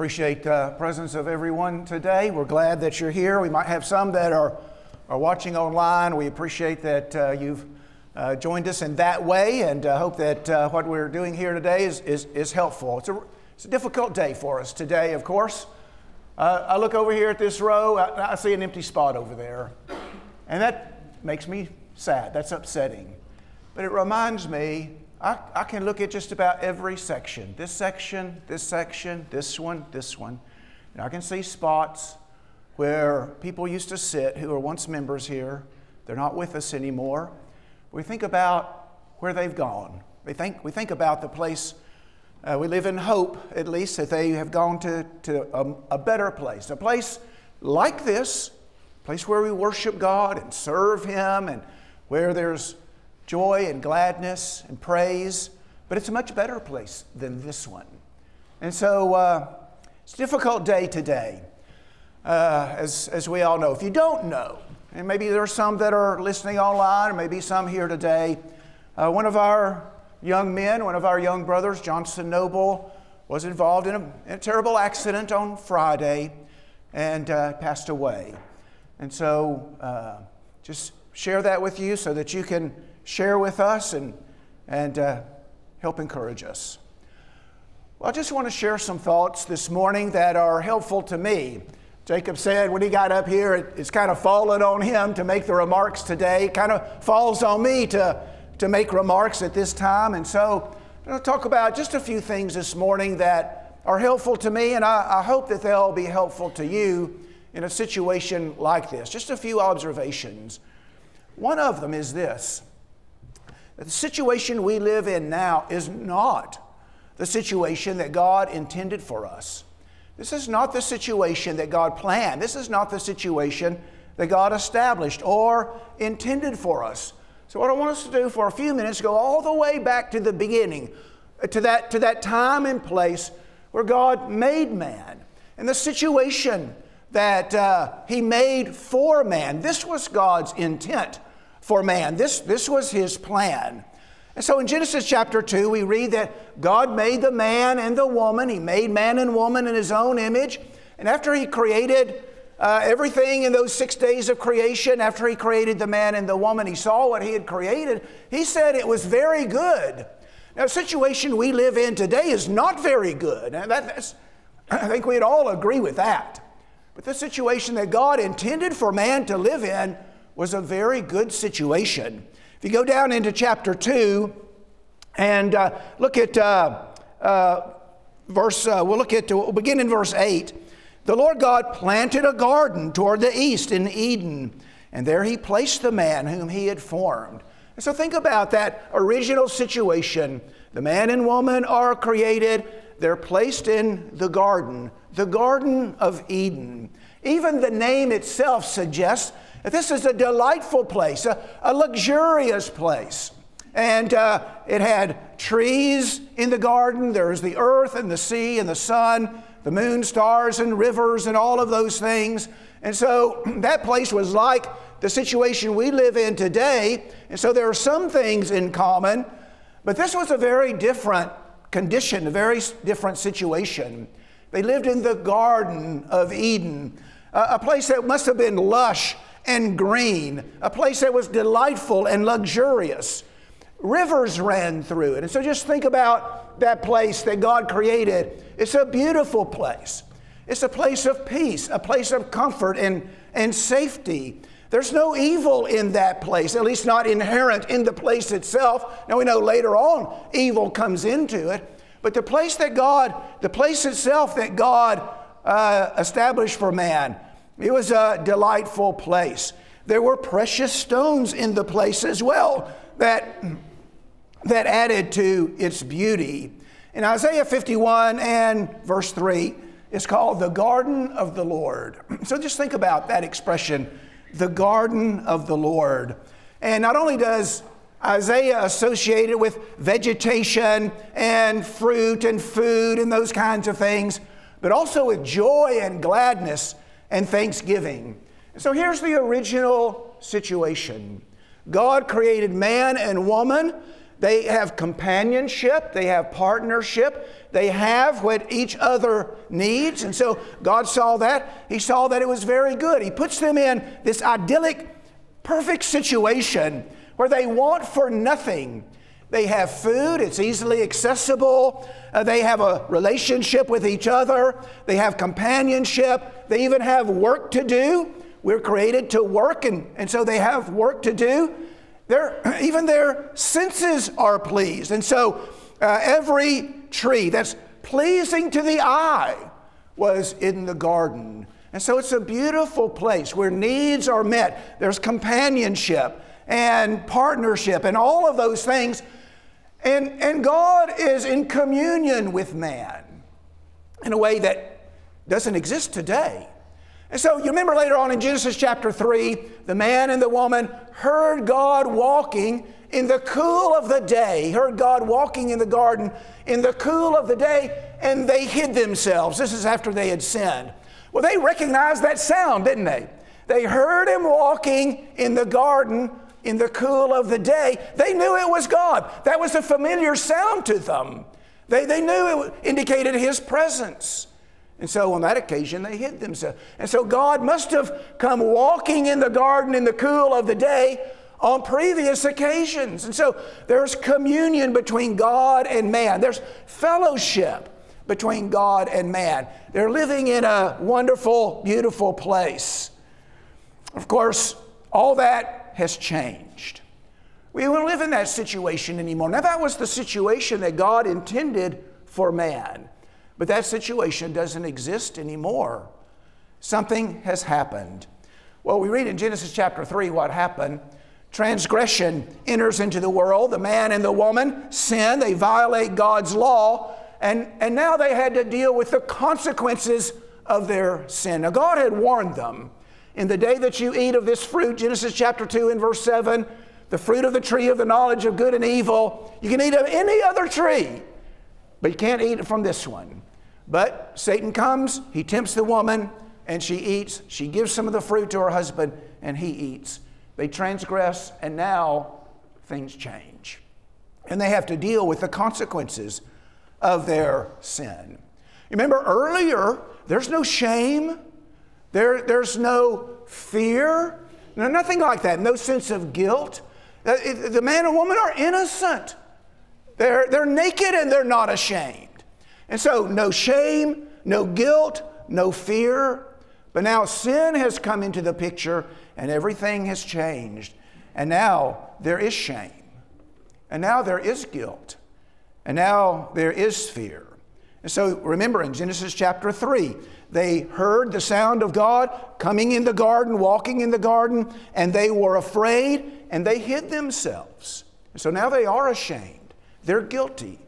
appreciate the presence of everyone today. We're glad that you're here. We might have some that are, are watching online. We appreciate that uh, you've uh, joined us in that way and uh, hope that uh, what we're doing here today is, is, is helpful. It's a, it's a difficult day for us today, of course. Uh, I look over here at this row, I, I see an empty spot over there, and that makes me sad. That's upsetting. But it reminds me I, I can look at just about every section this section, this section, this one, this one. And I can see spots where people used to sit who were once members here. They're not with us anymore. We think about where they've gone. We think, we think about the place. Uh, we live in hope, at least, that they have gone to, to a, a better place. A place like this, a place where we worship God and serve Him and where there's joy and gladness and praise, but it's a much better place than this one. And so uh, it's a difficult day today, uh, as, as we all know. If you don't know, and maybe there are some that are listening online, or maybe some here today, uh, one of our young men, one of our young brothers, Johnson Noble, was involved in a, in a terrible accident on Friday and uh, passed away. And so uh, just share that with you so that you can share with us and, and uh, help encourage us. Well, I just want to share some thoughts this morning that are helpful to me. Jacob said when he got up here, it, it's kind of fallen on him to make the remarks today. It kind of falls on me to, to make remarks at this time. And so I'm going to talk about just a few things this morning that are helpful to me, and I, I hope that they'll be helpful to you in a situation like this. Just a few observations. One of them is this the situation we live in now is not the situation that God intended for us. This is not the situation that God planned. This is not the situation that God established or intended for us. So, what I want us to do for a few minutes go all the way back to the beginning, uh, to that, to that time and place where God made man and the situation that uh, He made for man. This was God's intent for man. This, this was his plan. And so in Genesis chapter 2, we read that God made the man and the woman. He made man and woman in his own image. And after he created uh, everything in those six days of creation, after he created the man and the woman, he saw what he had created. He said it was very good. Now, the situation we live in today is not very good. And that, I think we'd all agree with that. But the situation that God intended for man to live in was a very good situation. If you go down into chapter 2 and uh, look at uh, uh, verse, uh, we'll look at, we'll begin in verse 8. The Lord God planted a garden toward the east in Eden, and there he placed the man whom he had formed. And so think about that original situation. The man and woman are created, they're placed in the garden, the Garden of Eden. Even the name itself suggests this is a delightful place, a, a luxurious place. And uh, it had trees in the garden. There was the earth and the sea and the sun, the moon, stars, and rivers, and all of those things. And so that place was like the situation we live in today. And so there are some things in common, but this was a very different condition, a very different situation. They lived in the Garden of Eden, a place that must have been lush and green, a place that was delightful and luxurious. Rivers ran through it. And so just think about that place that God created. It's a beautiful place. It's a place of peace, a place of comfort and, and safety. There's no evil in that place, at least not inherent in the place itself. Now we know later on evil comes into it, but the place that God, the place itself that God uh, established for man, it was a delightful place. There were precious stones in the place as well that, that added to its beauty. In Isaiah 51 and verse 3, it's called the garden of the Lord. So just think about that expression, the garden of the Lord. And not only does Isaiah associate it with vegetation and fruit and food and those kinds of things, but also with joy and gladness and thanksgiving. So here's the original situation God created man and woman. They have companionship, they have partnership, they have what each other needs. And so God saw that. He saw that it was very good. He puts them in this idyllic, perfect situation where they want for nothing. They have food, it's easily accessible. Uh, they have a relationship with each other. They have companionship. They even have work to do. We're created to work, and, and so they have work to do. Their, even their senses are pleased. And so uh, every tree that's pleasing to the eye was in the garden. And so it's a beautiful place where needs are met. There's companionship and partnership and all of those things. And, and God is in communion with man in a way that doesn't exist today. And so you remember later on in Genesis chapter 3, the man and the woman heard God walking in the cool of the day, heard God walking in the garden in the cool of the day, and they hid themselves. This is after they had sinned. Well, they recognized that sound, didn't they? They heard him walking in the garden in the cool of the day. They knew it was God. That was a familiar sound to them. They, they knew it indicated his presence. And so on that occasion, they hid themselves. And so God must have come walking in the garden in the cool of the day on previous occasions. And so there's communion between God and man, there's fellowship between God and man. They're living in a wonderful, beautiful place. Of course, all that has changed. We don't live in that situation anymore. Now, that was the situation that God intended for man. But that situation doesn't exist anymore. Something has happened. Well, we read in Genesis chapter 3 what happened. Transgression enters into the world. The man and the woman sin, they violate God's law, and, and now they had to deal with the consequences of their sin. Now, God had warned them in the day that you eat of this fruit, Genesis chapter 2 and verse 7, the fruit of the tree of the knowledge of good and evil, you can eat of any other tree, but you can't eat from this one. But Satan comes, he tempts the woman, and she eats. She gives some of the fruit to her husband, and he eats. They transgress, and now things change. And they have to deal with the consequences of their sin. Remember earlier, there's no shame, there, there's no fear, no, nothing like that, no sense of guilt. Uh, the man and woman are innocent. They're, they're naked and they're not ashamed. And so, no shame, no guilt, no fear. But now sin has come into the picture and everything has changed. And now there is shame. And now there is guilt. And now there is fear. And so remember in Genesis chapter 3, they heard the sound of God coming in the garden, walking in the garden, and they were afraid and they hid themselves. So now they are ashamed. They're guilty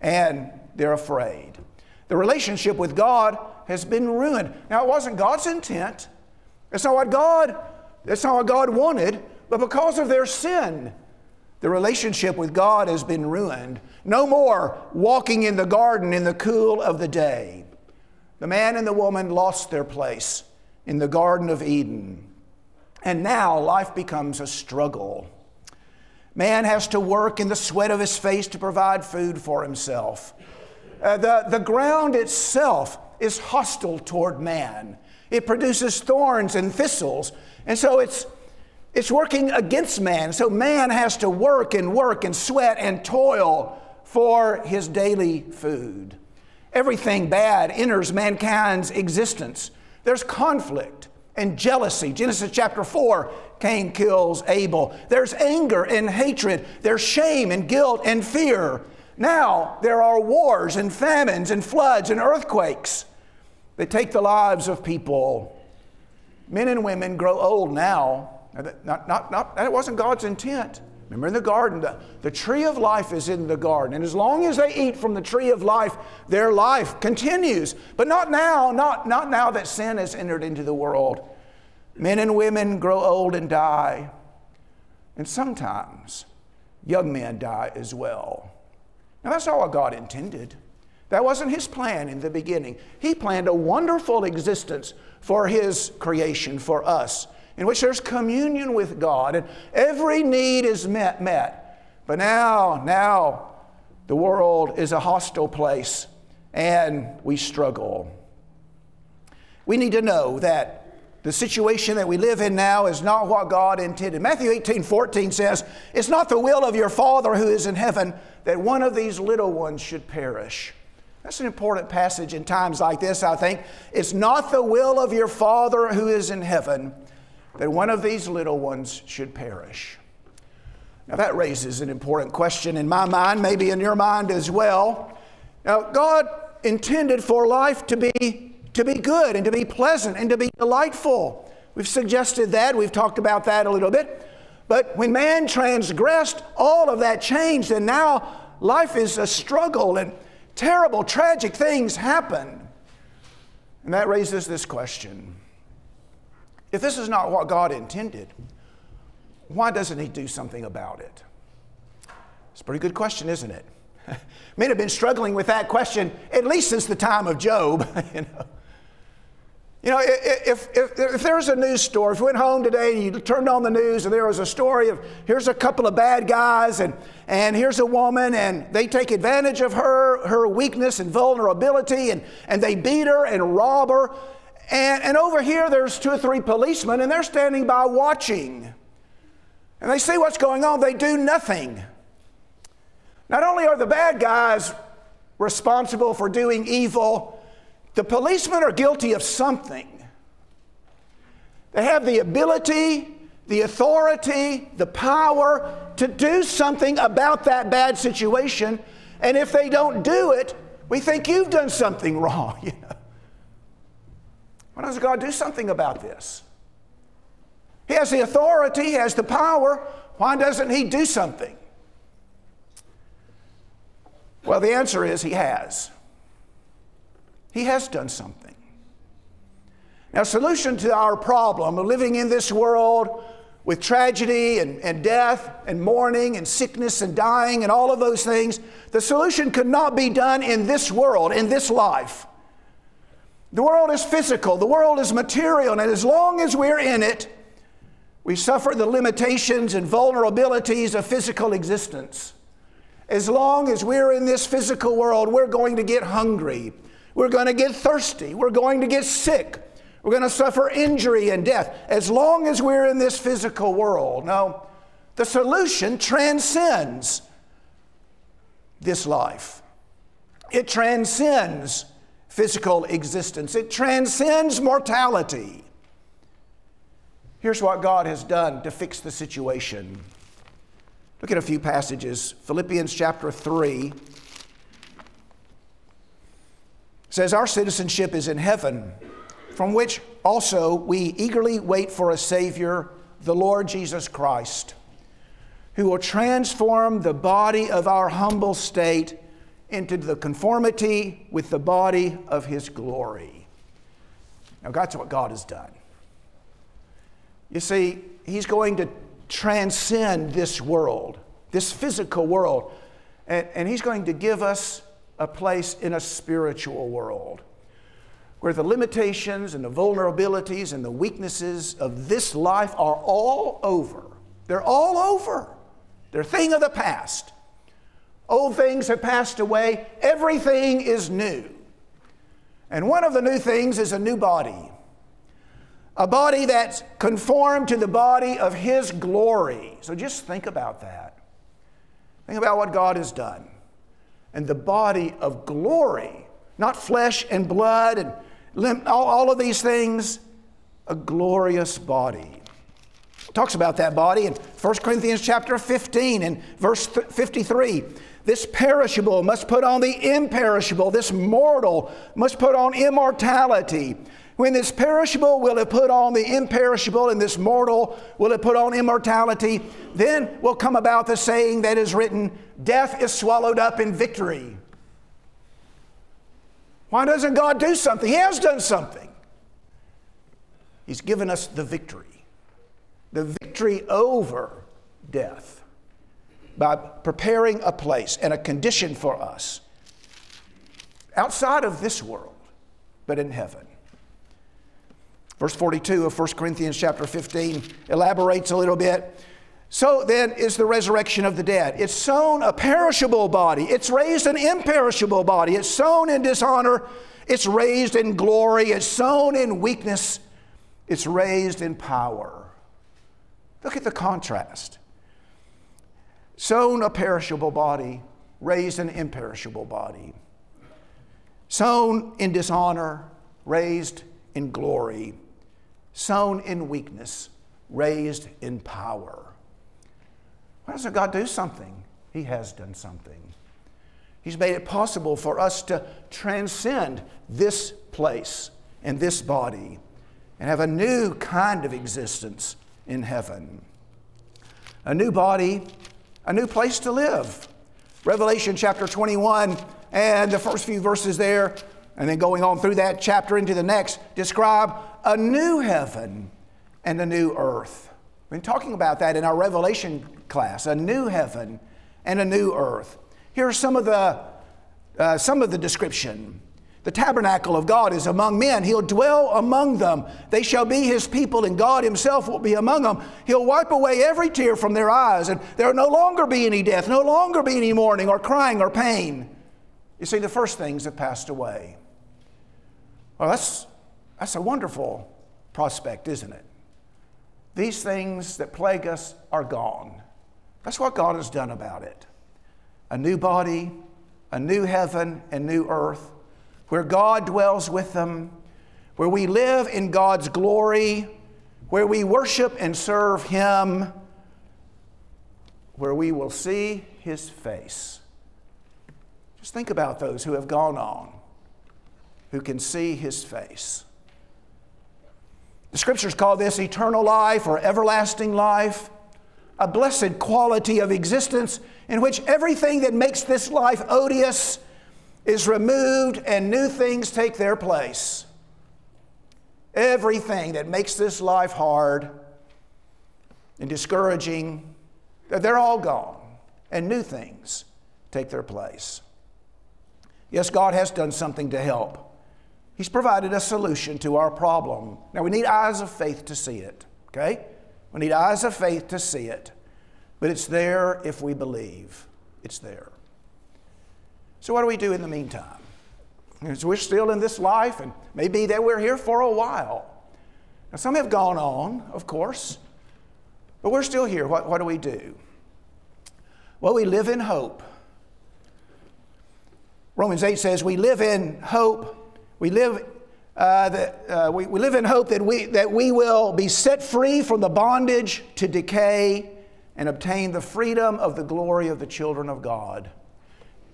and they're afraid. The relationship with God has been ruined. Now, it wasn't God's intent. It's not what God, that's not what God wanted, but because of their sin, the relationship with God has been ruined. No more walking in the garden in the cool of the day. The man and the woman lost their place in the Garden of Eden. And now life becomes a struggle. Man has to work in the sweat of his face to provide food for himself. Uh, the, the ground itself is hostile toward man. It produces thorns and thistles. And so it's, it's working against man. So man has to work and work and sweat and toil for his daily food. Everything bad enters mankind's existence. There's conflict and jealousy. Genesis chapter 4, Cain kills Abel. There's anger and hatred. There's shame and guilt and fear. Now there are wars and famines and floods and earthquakes that take the lives of people. Men and women grow old now. Not, not, not, that wasn't God's intent. Remember in the garden, the, the tree of life is in the garden. And as long as they eat from the tree of life, their life continues. But not now, not, not now that sin has entered into the world. Men and women grow old and die. And sometimes young men die as well. Now, that's not what God intended. That wasn't His plan in the beginning. He planned a wonderful existence for His creation, for us, in which there's communion with God and every need is met. met. But now, now, the world is a hostile place and we struggle. We need to know that the situation that we live in now is not what God intended. Matthew 18 14 says, It's not the will of your Father who is in heaven that one of these little ones should perish. That's an important passage in times like this, I think. It's not the will of your Father who is in heaven that one of these little ones should perish. Now, that raises an important question in my mind, maybe in your mind as well. Now, God intended for life to be to be good and to be pleasant and to be delightful. We've suggested that, we've talked about that a little bit. But when man transgressed, all of that changed, and now life is a struggle and terrible, tragic things happen. And that raises this question If this is not what God intended, why doesn't He do something about it? It's a pretty good question, isn't it? Men have been struggling with that question at least since the time of Job. you know. You know, if, if, if there's a news story, if you went home today and you turned on the news and there was a story of here's a couple of bad guys and, and here's a woman and they take advantage of her, her weakness and vulnerability and, and they beat her and rob her. And, and over here there's two or three policemen and they're standing by watching. And they see what's going on, they do nothing. Not only are the bad guys responsible for doing evil, the policemen are guilty of something. They have the ability, the authority, the power to do something about that bad situation. And if they don't do it, we think you've done something wrong. You know? Why doesn't God do something about this? He has the authority, He has the power. Why doesn't He do something? Well, the answer is He has. He has done something. Now, solution to our problem of living in this world with tragedy and, and death and mourning and sickness and dying and all of those things, the solution could not be done in this world, in this life. The world is physical, the world is material, and as long as we're in it, we suffer the limitations and vulnerabilities of physical existence. As long as we're in this physical world, we're going to get hungry. We're going to get thirsty. We're going to get sick. We're going to suffer injury and death as long as we're in this physical world. No, the solution transcends this life, it transcends physical existence, it transcends mortality. Here's what God has done to fix the situation. Look at a few passages. Philippians chapter 3 says, Our citizenship is in heaven, from which also we eagerly wait for a Savior, the Lord Jesus Christ, who will transform the body of our humble state into the conformity with the body of His glory. Now, that's what God has done. You see, He's going to transcend this world, this physical world, and, and He's going to give us a place in a spiritual world where the limitations and the vulnerabilities and the weaknesses of this life are all over. They're all over. They're a thing of the past. Old things have passed away, everything is new. And one of the new things is a new body. A body that's conformed to the body of His glory. So just think about that. Think about what God has done and the body of glory, not flesh and blood and limb, all, all of these things, a glorious body. Talks about that body in 1 Corinthians chapter 15 and verse 53. This perishable must put on the imperishable. This mortal must put on immortality. When this perishable will have put on the imperishable, and this mortal will have put on immortality, then will come about the saying that is written Death is swallowed up in victory. Why doesn't God do something? He has done something. He's given us the victory, the victory over death by preparing a place and a condition for us outside of this world, but in heaven. Verse 42 of 1 Corinthians chapter 15 elaborates a little bit. So then is the resurrection of the dead. It's sown a perishable body, it's raised an imperishable body. It's sown in dishonor, it's raised in glory. It's sown in weakness, it's raised in power. Look at the contrast. Sown a perishable body, raised an imperishable body. Sown in dishonor, raised in glory. Sown in weakness, raised in power. Why doesn't God do something? He has done something. He's made it possible for us to transcend this place and this body and have a new kind of existence in heaven. A new body, a new place to live. Revelation chapter 21 and the first few verses there, and then going on through that chapter into the next, describe a new heaven and a new earth. We've been talking about that in our Revelation class a new heaven and a new earth. Here are some of the, uh, some of the description. The tabernacle of God is among men. He'll dwell among them. They shall be his people, and God himself will be among them. He'll wipe away every tear from their eyes, and there'll no longer be any death, no longer be any mourning, or crying, or pain. You see, the first things have passed away. Well, that's, that's a wonderful prospect, isn't it? These things that plague us are gone. That's what God has done about it. A new body, a new heaven, and new earth, where God dwells with them, where we live in God's glory, where we worship and serve Him, where we will see His face. Just think about those who have gone on, who can see His face. The scriptures call this eternal life or everlasting life, a blessed quality of existence in which everything that makes this life odious is removed and new things take their place. Everything that makes this life hard and discouraging, they're all gone, and new things take their place. Yes, God has done something to help. He's provided a solution to our problem. Now, we need eyes of faith to see it, okay? We need eyes of faith to see it. But it's there if we believe. It's there. So, what do we do in the meantime? So we're still in this life, and maybe that we're here for a while. Now, some have gone on, of course, but we're still here. What, what do we do? Well, we live in hope. Romans 8 says we live in hope we live, uh, that, uh, we, we live in hope that we, that we will be set free from the bondage to decay and obtain the freedom of the glory of the children of God.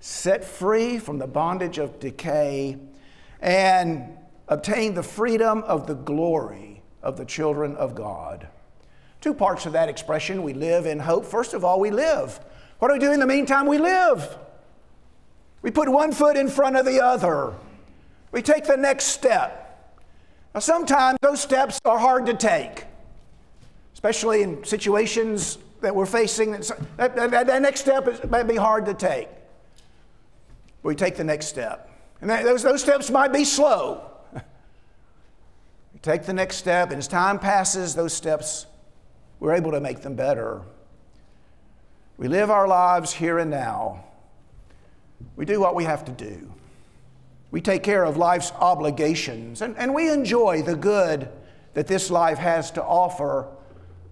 Set free from the bondage of decay and obtain the freedom of the glory of the children of God. Two parts of that expression we live in hope. First of all, we live. What do we do in the meantime? We live. We put one foot in front of the other. We take the next step. Now, sometimes those steps are hard to take, especially in situations that we're facing. That, that, that next step is, may be hard to take. We take the next step. And that, those, those steps might be slow. we take the next step, and as time passes, those steps, we're able to make them better. We live our lives here and now. We do what we have to do. We take care of life's obligations, and, and we enjoy the good that this life has to offer,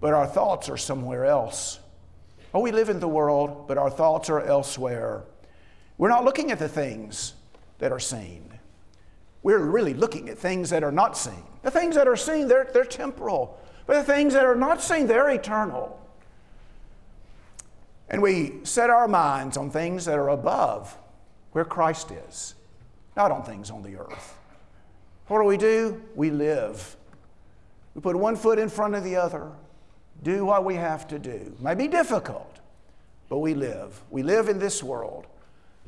but our thoughts are somewhere else. Oh, we live in the world, but our thoughts are elsewhere. We're not looking at the things that are seen. We're really looking at things that are not seen. The things that are seen, they're, they're temporal. But the things that are not seen, they're eternal. And we set our minds on things that are above where Christ is not on things on the earth. What do we do? We live. We put one foot in front of the other, do what we have to do. It may be difficult, but we live. We live in this world,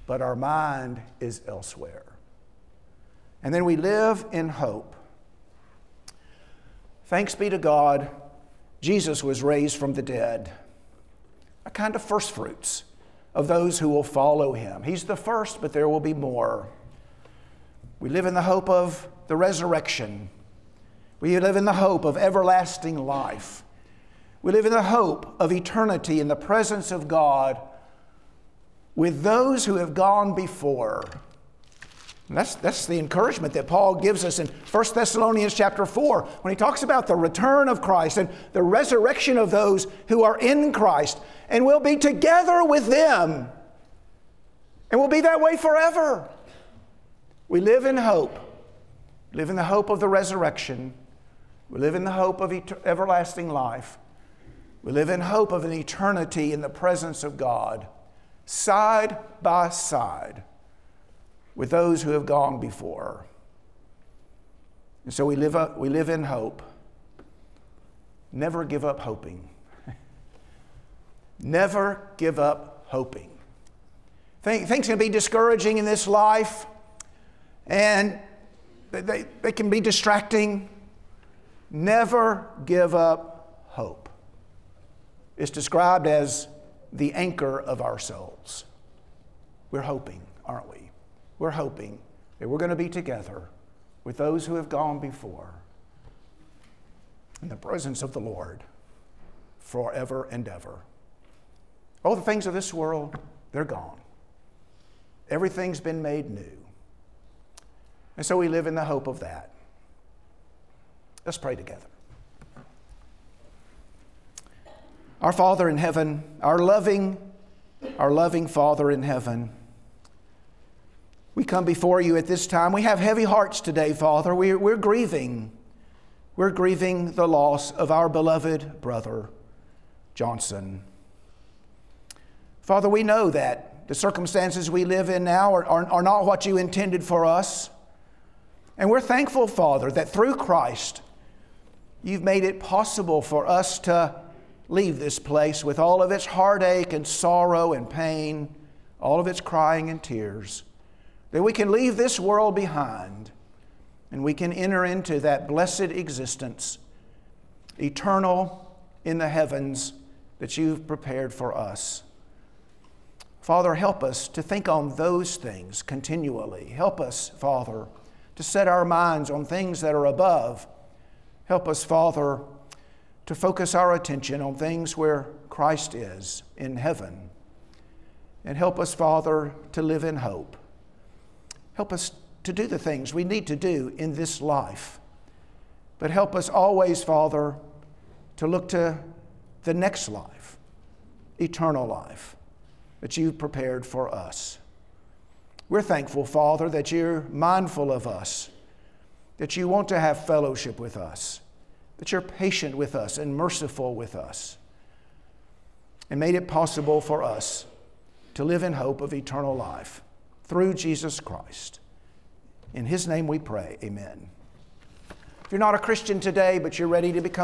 but our mind is elsewhere. And then we live in hope. Thanks be to God, Jesus was raised from the dead, a kind of first fruits of those who will follow him. He's the first, but there will be more. We live in the hope of the resurrection. We live in the hope of everlasting life. We live in the hope of eternity in the presence of God with those who have gone before. And that's, that's the encouragement that Paul gives us in 1 Thessalonians chapter 4 when he talks about the return of Christ and the resurrection of those who are in Christ and will be together with them. And will be that way forever. We live in hope. We live in the hope of the resurrection. We live in the hope of et- everlasting life. We live in hope of an eternity in the presence of God, side by side with those who have gone before. And so we live, up, we live in hope. Never give up hoping. Never give up hoping. Things can be discouraging in this life, and they, they can be distracting. Never give up hope. It's described as the anchor of our souls. We're hoping, aren't we? We're hoping that we're going to be together with those who have gone before in the presence of the Lord forever and ever. All the things of this world, they're gone. Everything's been made new. And so we live in the hope of that. Let's pray together. Our Father in heaven, our loving, our loving Father in heaven, we come before you at this time. We have heavy hearts today, Father. We're, we're grieving. We're grieving the loss of our beloved brother, Johnson. Father, we know that the circumstances we live in now are, are, are not what you intended for us. And we're thankful, Father, that through Christ, you've made it possible for us to leave this place with all of its heartache and sorrow and pain, all of its crying and tears, that we can leave this world behind and we can enter into that blessed existence, eternal in the heavens that you've prepared for us. Father, help us to think on those things continually. Help us, Father, to set our minds on things that are above. Help us, Father, to focus our attention on things where Christ is in heaven. And help us, Father, to live in hope. Help us to do the things we need to do in this life. But help us always, Father, to look to the next life, eternal life, that you've prepared for us. We're thankful, Father, that you're mindful of us, that you want to have fellowship with us that you're patient with us and merciful with us, and made it possible for us to live in hope of eternal life through Jesus Christ. In His name we pray, amen. If you're not a Christian today, but you're ready to become